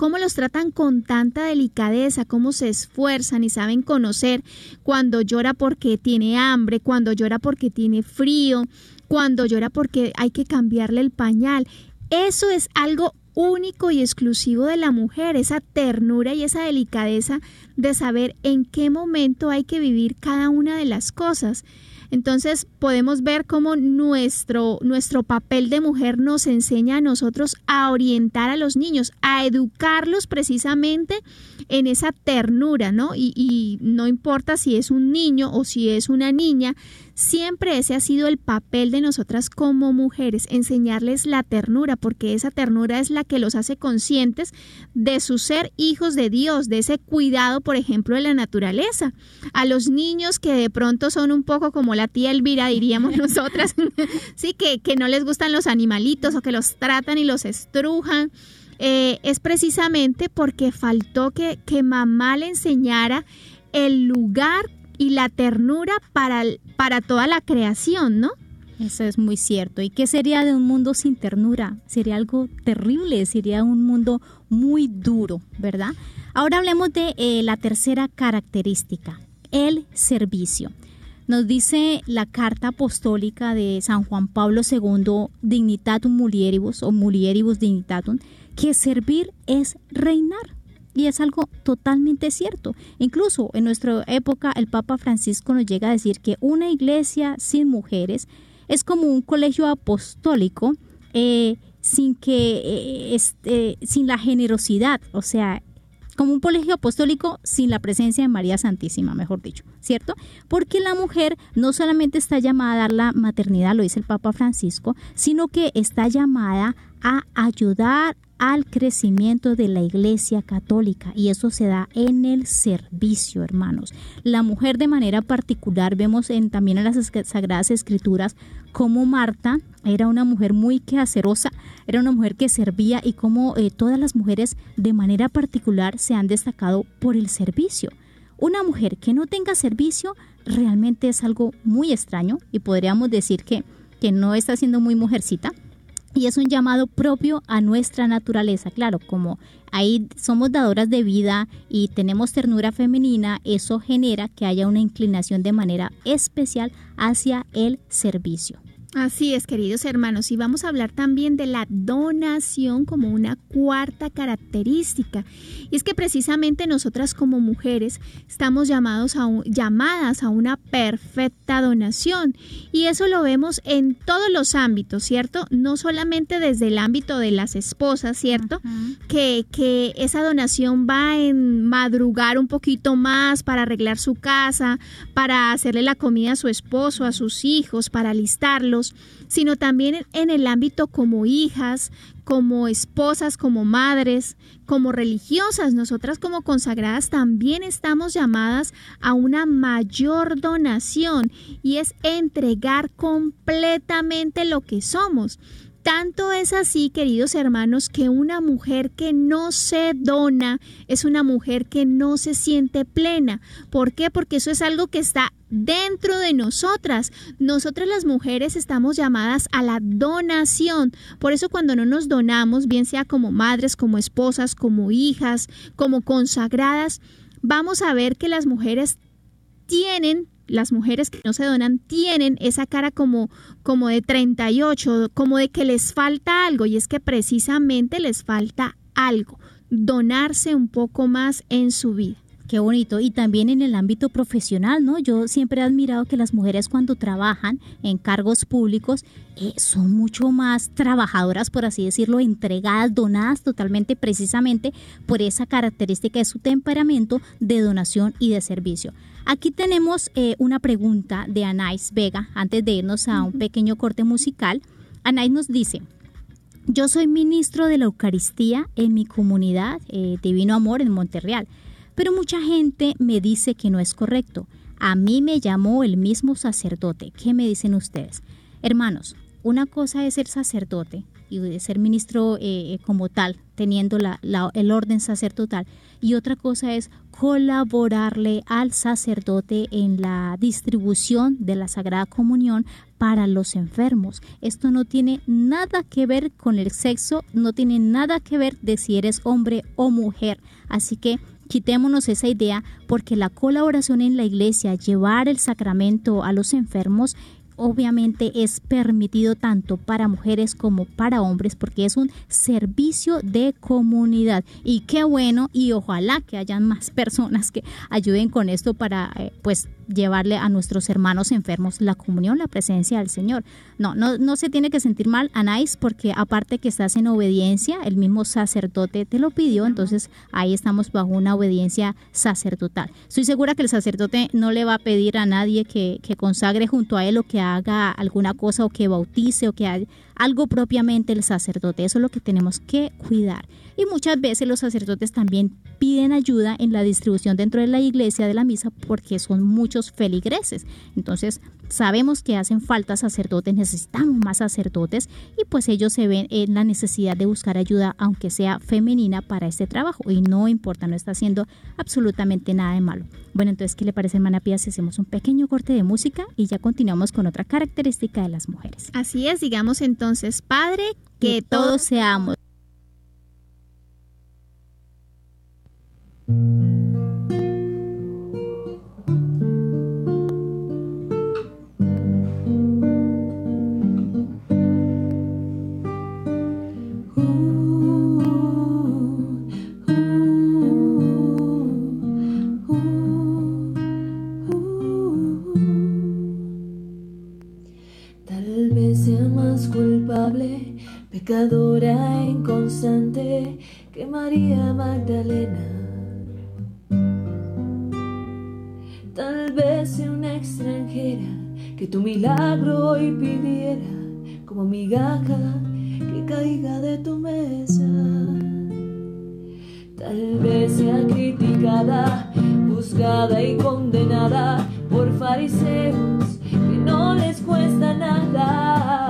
cómo los tratan con tanta delicadeza, cómo se esfuerzan y saben conocer cuando llora porque tiene hambre, cuando llora porque tiene frío, cuando llora porque hay que cambiarle el pañal. Eso es algo único y exclusivo de la mujer, esa ternura y esa delicadeza de saber en qué momento hay que vivir cada una de las cosas. Entonces podemos ver cómo nuestro, nuestro papel de mujer nos enseña a nosotros a orientar a los niños, a educarlos precisamente en esa ternura, ¿no? Y, y no importa si es un niño o si es una niña, Siempre ese ha sido el papel de nosotras como mujeres, enseñarles la ternura, porque esa ternura es la que los hace conscientes de su ser hijos de Dios, de ese cuidado, por ejemplo, de la naturaleza. A los niños que de pronto son un poco como la tía Elvira, diríamos nosotras, sí, que, que no les gustan los animalitos o que los tratan y los estrujan. Eh, es precisamente porque faltó que, que mamá le enseñara el lugar y la ternura para, para toda la creación, ¿no? Eso es muy cierto. ¿Y qué sería de un mundo sin ternura? Sería algo terrible, sería un mundo muy duro, ¿verdad? Ahora hablemos de eh, la tercera característica, el servicio. Nos dice la carta apostólica de San Juan Pablo II, Dignitatum Mulieribus o Mulieribus Dignitatum, que servir es reinar. Y es algo totalmente cierto. Incluso en nuestra época el Papa Francisco nos llega a decir que una iglesia sin mujeres es como un colegio apostólico eh, sin que eh, este, sin la generosidad, o sea, como un colegio apostólico sin la presencia de María Santísima, mejor dicho, ¿cierto? Porque la mujer no solamente está llamada a dar la maternidad, lo dice el Papa Francisco, sino que está llamada a ayudar al crecimiento de la Iglesia Católica y eso se da en el servicio, hermanos. La mujer de manera particular, vemos en, también en las Sagradas Escrituras como Marta era una mujer muy quehacerosa, era una mujer que servía y como eh, todas las mujeres de manera particular se han destacado por el servicio. Una mujer que no tenga servicio realmente es algo muy extraño y podríamos decir que, que no está siendo muy mujercita y es un llamado propio a nuestra naturaleza. Claro, como ahí somos dadoras de vida y tenemos ternura femenina, eso genera que haya una inclinación de manera especial hacia el servicio. Así es, queridos hermanos, y vamos a hablar también de la donación como una cuarta característica. Y es que precisamente nosotras como mujeres estamos llamados a llamadas a una perfecta donación. Y eso lo vemos en todos los ámbitos, ¿cierto? No solamente desde el ámbito de las esposas, ¿cierto? que, que esa donación va en madrugar un poquito más para arreglar su casa, para hacerle la comida a su esposo, a sus hijos, para sino también en el ámbito como hijas, como esposas, como madres, como religiosas, nosotras como consagradas también estamos llamadas a una mayor donación y es entregar completamente lo que somos. Tanto es así, queridos hermanos, que una mujer que no se dona es una mujer que no se siente plena. ¿Por qué? Porque eso es algo que está dentro de nosotras. Nosotras las mujeres estamos llamadas a la donación. Por eso cuando no nos donamos, bien sea como madres, como esposas, como hijas, como consagradas, vamos a ver que las mujeres tienen las mujeres que no se donan tienen esa cara como, como de 38, como de que les falta algo y es que precisamente les falta algo, donarse un poco más en su vida. Qué bonito. Y también en el ámbito profesional, ¿no? Yo siempre he admirado que las mujeres cuando trabajan en cargos públicos eh, son mucho más trabajadoras, por así decirlo, entregadas, donadas totalmente precisamente por esa característica de su temperamento de donación y de servicio. Aquí tenemos eh, una pregunta de Anais Vega, antes de irnos a un pequeño corte musical. Anais nos dice, yo soy ministro de la Eucaristía en mi comunidad eh, Divino Amor en Monterreal. Pero mucha gente me dice que no es correcto. A mí me llamó el mismo sacerdote. ¿Qué me dicen ustedes? Hermanos, una cosa es ser sacerdote y ser ministro eh, como tal, teniendo el orden sacerdotal, y otra cosa es colaborarle al sacerdote en la distribución de la Sagrada Comunión para los enfermos. Esto no tiene nada que ver con el sexo, no tiene nada que ver de si eres hombre o mujer. Así que Quitémonos esa idea porque la colaboración en la iglesia, llevar el sacramento a los enfermos, obviamente es permitido tanto para mujeres como para hombres porque es un servicio de comunidad. Y qué bueno y ojalá que hayan más personas que ayuden con esto para eh, pues llevarle a nuestros hermanos enfermos la comunión, la presencia del Señor. No, no, no se tiene que sentir mal, Anais, porque aparte que estás en obediencia, el mismo sacerdote te lo pidió, entonces ahí estamos bajo una obediencia sacerdotal. Estoy segura que el sacerdote no le va a pedir a nadie que, que consagre junto a él o que haga alguna cosa o que bautice o que algo propiamente el sacerdote. Eso es lo que tenemos que cuidar. Y muchas veces los sacerdotes también piden ayuda en la distribución dentro de la iglesia de la misa porque son muchos feligreses. Entonces sabemos que hacen falta sacerdotes, necesitamos más sacerdotes y pues ellos se ven en la necesidad de buscar ayuda aunque sea femenina para este trabajo y no importa, no está haciendo absolutamente nada de malo. Bueno, entonces, ¿qué le parece, hermana Pía, si hacemos un pequeño corte de música y ya continuamos con otra característica de las mujeres? Así es, digamos entonces, Padre, que, todos seamos. Pecadora inconstante que María Magdalena. Tal vez sea una extranjera que tu milagro hoy pidiera como migaja que caiga de tu mesa. Tal vez sea criticada, juzgada y condenada por fariseos que no les cuesta nada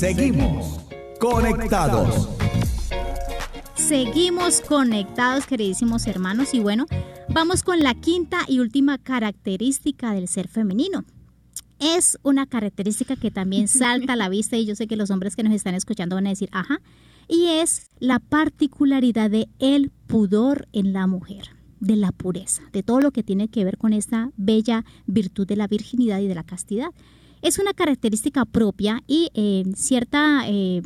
Seguimos conectados. Seguimos conectados, queridísimos hermanos, y bueno, vamos con la quinta y última característica del ser femenino. Es una característica que también salta a la vista y yo sé que los hombres que nos están escuchando van a decir, ajá, y es la particularidad de el pudor en la mujer, de la pureza, de todo lo que tiene que ver con esta bella virtud de la virginidad y de la castidad. Es una característica propia y eh, cierta eh,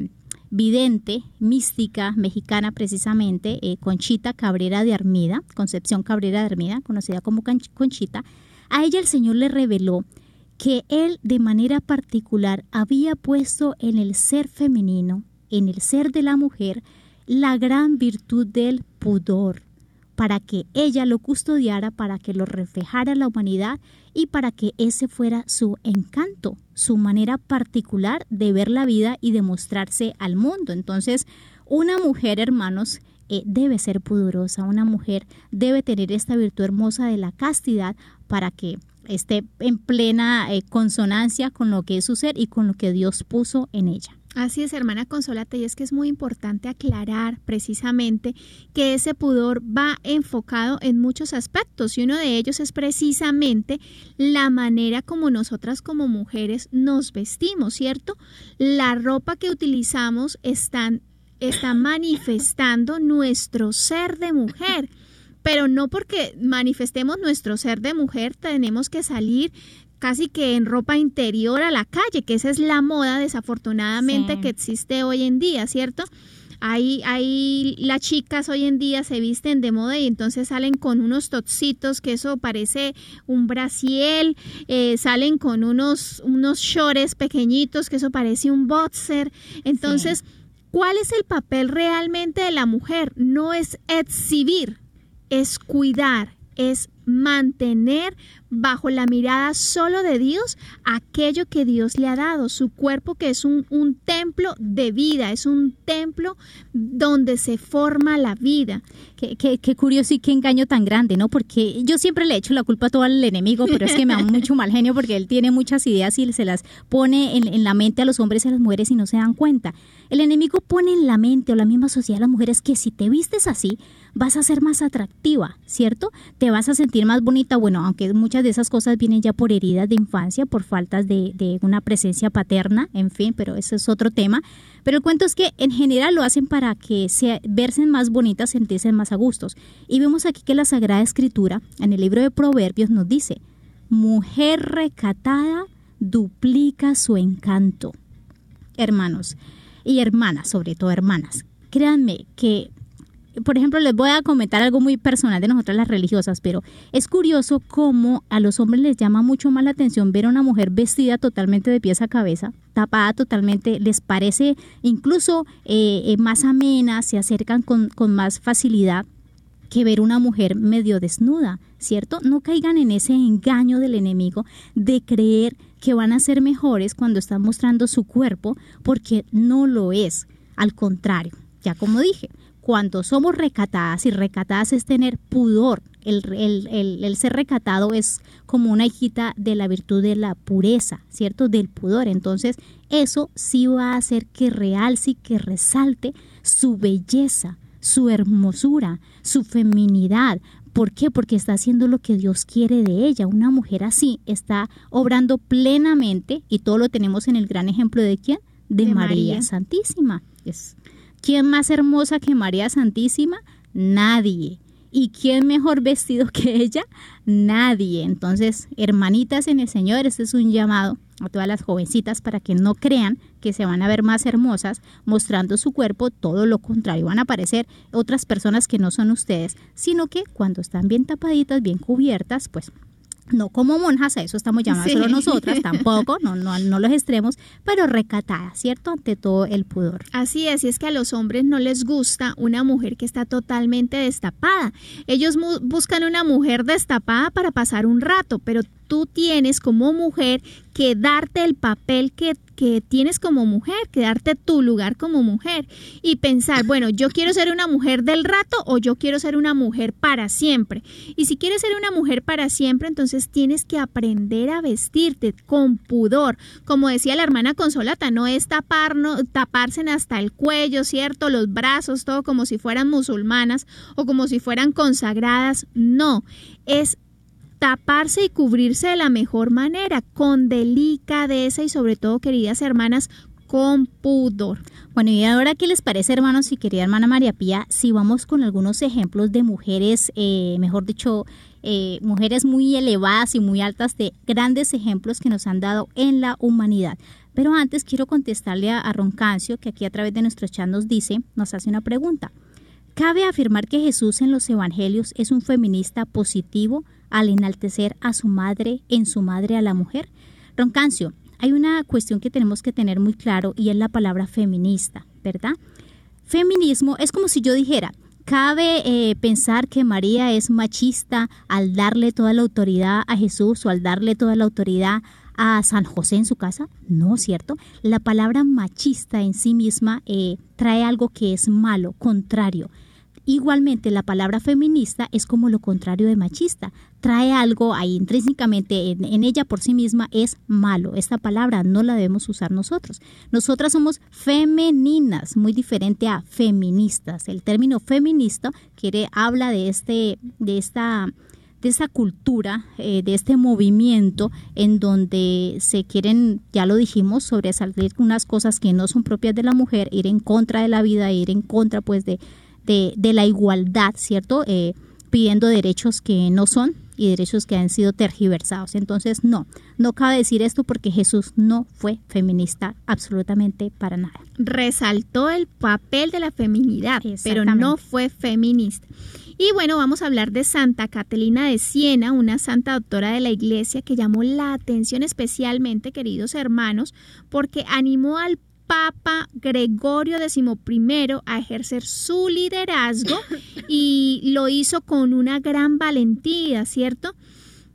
vidente, mística mexicana precisamente, eh, Conchita Cabrera de Armida, Concepción Cabrera de Armida, conocida como Conchita, a ella el Señor le reveló que Él de manera particular había puesto en el ser femenino, en el ser de la mujer, la gran virtud del pudor, para que ella lo custodiara, para que lo reflejara la humanidad y para que ese fuera su encanto, su manera particular de ver la vida y de mostrarse al mundo. Entonces, una mujer, hermanos, eh, debe ser pudorosa, una mujer debe tener esta virtud hermosa de la castidad para que esté en plena eh, consonancia con lo que es su ser y con lo que Dios puso en ella. Así es, hermana Consolate, y es que es muy importante aclarar precisamente que ese pudor va enfocado en muchos aspectos y uno de ellos es precisamente la manera como nosotras como mujeres nos vestimos, ¿cierto? La ropa que utilizamos están, está manifestando nuestro ser de mujer pero no porque manifestemos nuestro ser de mujer tenemos que salir casi que en ropa interior a la calle, que esa es la moda desafortunadamente que existe hoy en día, ¿cierto? Ahí, ahí las chicas hoy en día se visten de moda y entonces salen con unos tocitos que eso parece un brasiel, eh, salen con unos, unos shorts pequeñitos que eso parece un boxer. Entonces, ¿cuál es el papel realmente de la mujer? No es exhibir, es cuidar, es mantener bajo la mirada solo de Dios aquello que Dios le ha dado, su cuerpo que es un, un, templo de vida, es un templo donde se forma la vida. Qué, qué, qué, curioso y qué engaño tan grande, ¿no? Porque yo siempre le echo la culpa a todo al enemigo, pero es que me da mucho mal genio porque él tiene muchas ideas y se las pone en, en la mente a los hombres y a las mujeres y no se dan cuenta. El enemigo pone en la mente o la misma sociedad a las mujeres que si te vistes así, vas a ser más atractiva, ¿cierto? Te vas a sentir más bonita, bueno, aunque muchas de esas cosas vienen ya por heridas de infancia, por faltas de, una presencia paterna, en fin, pero eso es otro tema. Pero el cuento es que en general lo hacen para que se verse más bonitas, sentirse más a gustos. Y vemos aquí que la Sagrada Escritura, en el libro de Proverbios, nos dice, mujer recatada duplica su encanto. Hermanos y hermanas, sobre todo hermanas, créanme que por ejemplo, les voy a comentar algo muy personal de nosotras las religiosas, pero es curioso cómo a los hombres les llama mucho más la atención ver a una mujer vestida totalmente de pies a cabeza, tapada totalmente, les parece incluso eh, eh, más amena, se acercan con, con más facilidad que ver una mujer medio desnuda, ¿cierto? No caigan en ese engaño del enemigo de creer que van a ser mejores cuando están mostrando su cuerpo, porque no lo es. Al contrario, ya como dije, cuando somos recatadas y recatadas es tener pudor. El, el, el, el, ser recatado es como una hijita de la virtud de la pureza, ¿cierto? Del pudor. Entonces, eso sí va a hacer que realce y que resalte su belleza, su hermosura, su feminidad. ¿Por qué? Porque está haciendo lo que Dios quiere de ella. Una mujer así está obrando plenamente, y todo lo tenemos en el gran ejemplo de quién? De, de María, María Santísima. Es, ¿Quién más hermosa que María Santísima? Nadie. ¿Y quién mejor vestido que ella? Nadie. Entonces, hermanitas en el Señor, este es un llamado a todas las jovencitas para que no crean que se van a ver más hermosas mostrando su cuerpo, todo lo contrario, van a aparecer otras personas que no son ustedes, sino que cuando están bien tapaditas, bien cubiertas, pues no como monjas, a eso estamos llamadas sí. solo nosotras, tampoco, no, no, no los extremos, pero recatada, ¿cierto? Ante todo el pudor. Así es, y es que a los hombres no les gusta una mujer que está totalmente destapada. Ellos buscan una mujer destapada para pasar un rato, pero tú tienes como mujer que darte el papel que, que, tienes como mujer, que darte tu lugar como mujer y pensar, bueno, yo quiero ser una mujer del rato o yo quiero ser una mujer para siempre. Y si quieres ser una mujer para siempre, entonces tienes que aprender a vestirte con pudor. Como decía la hermana Consolata, no es tapar, taparse hasta el cuello, ¿cierto? Los brazos, todo como si fueran musulmanas o como si fueran consagradas. No, es taparse y cubrirse de la mejor manera, con delicadeza y sobre todo, queridas hermanas, con pudor. Bueno, y ahora, ¿qué les parece, hermanos y querida hermana María Pía, si vamos con algunos ejemplos de mujeres, eh, mejor dicho, eh, mujeres muy elevadas y muy altas, de grandes ejemplos que nos han dado en la humanidad? Pero antes quiero contestarle a, a Roncancio, que aquí a través de nuestro chat nos dice, nos hace una pregunta. ¿Cabe afirmar que Jesús en los evangelios es un feminista positivo al enaltecer a su madre, en su madre a la mujer? Roncancio, hay una cuestión que tenemos que tener muy claro y es la palabra feminista, ¿verdad? Feminismo es como si yo dijera, ¿cabe eh, pensar que María es machista al darle toda la autoridad a Jesús o al darle toda la autoridad a San José en su casa? No, ¿cierto? La palabra machista en sí misma eh, trae algo que es malo, contrario. Igualmente, la palabra feminista es como lo contrario de machista. Trae algo ahí intrínsecamente en, ella por sí misma es malo. Esta palabra no la debemos usar nosotros. Nosotras somos femeninas, muy diferente a feministas. El término feminista quiere, habla de, este, de esta de esa cultura, eh, de este movimiento en donde se quieren, ya lo dijimos, sobresalir unas cosas que no son propias de la mujer, ir en contra de la vida, ir en contra pues de, de, la igualdad, ¿cierto? Eh, pidiendo derechos que no son y derechos que han sido tergiversados. Entonces, no, no cabe decir esto porque Jesús no fue feminista absolutamente para nada. Resaltó el papel de la feminidad, pero no fue feminista. Y bueno, vamos a hablar de Santa Catalina de Siena, una santa doctora de la iglesia que llamó la atención especialmente, queridos hermanos, porque animó al Papa Gregorio XI a ejercer su liderazgo y lo hizo con una gran valentía, ¿cierto?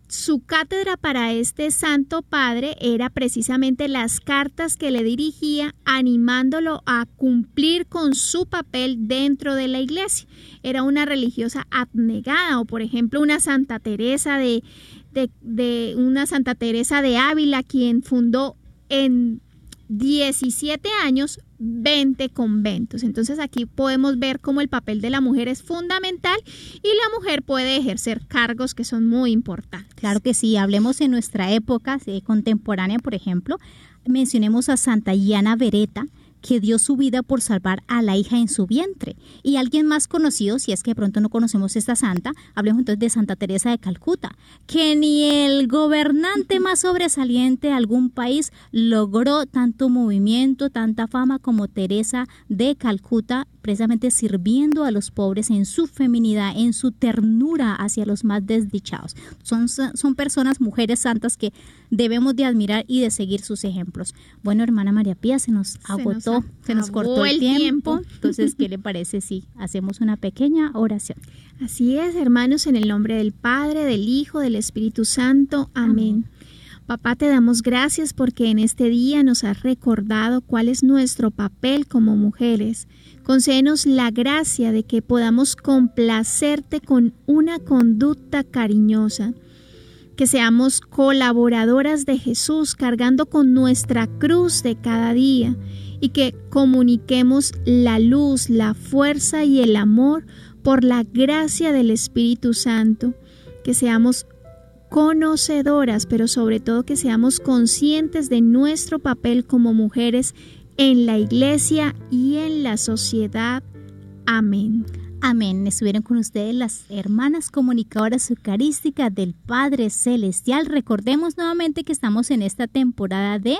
Su cátedra para este Santo Padre era precisamente las cartas que le dirigía animándolo a cumplir con su papel dentro de la iglesia. Era una religiosa abnegada o por ejemplo una Santa Teresa de, de, de una Santa Teresa de Ávila quien fundó en 17 años, 20 conventos. Entonces aquí podemos ver cómo el papel de la mujer es fundamental y la mujer puede ejercer cargos que son muy importantes. Claro que sí, hablemos en nuestra época contemporánea, por ejemplo, mencionemos a Santa Yana Beretta, que dio su vida por salvar a la hija en su vientre. Y alguien más conocido, si es que de pronto no conocemos esta santa, hablemos entonces de Santa Teresa de Calcuta, que ni el gobernante más sobresaliente de algún país logró tanto movimiento, tanta fama como Teresa de Calcuta precisamente sirviendo a los pobres en su feminidad, en su ternura hacia los más desdichados. Son, son personas, mujeres santas que debemos de admirar y de seguir sus ejemplos. Bueno, hermana María Pía, se nos agotó, se nos, cortó el tiempo. Entonces, ¿qué le parece si hacemos una pequeña oración? Así es, hermanos, en el nombre del Padre, del Hijo, del Espíritu Santo. Amén. Papá, te damos gracias porque en este día nos has recordado cuál es nuestro papel como mujeres Concédenos la gracia de que podamos complacerte con una conducta cariñosa, que seamos colaboradoras de Jesús cargando con nuestra cruz de cada día y que comuniquemos la luz, la fuerza y el amor por la gracia del Espíritu Santo, que seamos conocedoras, pero sobre todo que seamos conscientes de nuestro papel como mujeres en la iglesia y en la sociedad. Amén. Amén. Estuvieron con ustedes las hermanas comunicadoras eucarísticas del Padre Celestial. Recordemos nuevamente que estamos en esta temporada de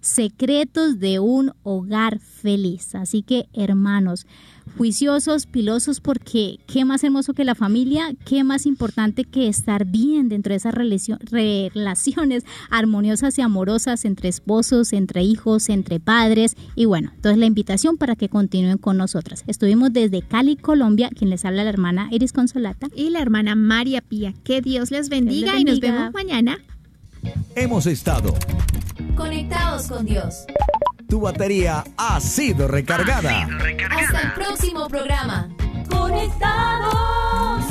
Secretos de un Hogar Feliz. Así que, hermanos, juiciosos, pilosos, porque qué más hermoso que la familia, qué más importante que estar bien dentro de esas relaciones armoniosas y amorosas entre esposos, entre hijos, entre padres. Y bueno, entonces la invitación para que continúen con nosotras. Estuvimos desde Cali, Colombia, quien les habla la hermana Iris Consolata. Y la hermana María Pía. Que Dios les bendiga, y nos vemos mañana Hemos estado. Conectados con Dios. Tu batería ha sido recargada. Hasta el próximo programa. Conectados.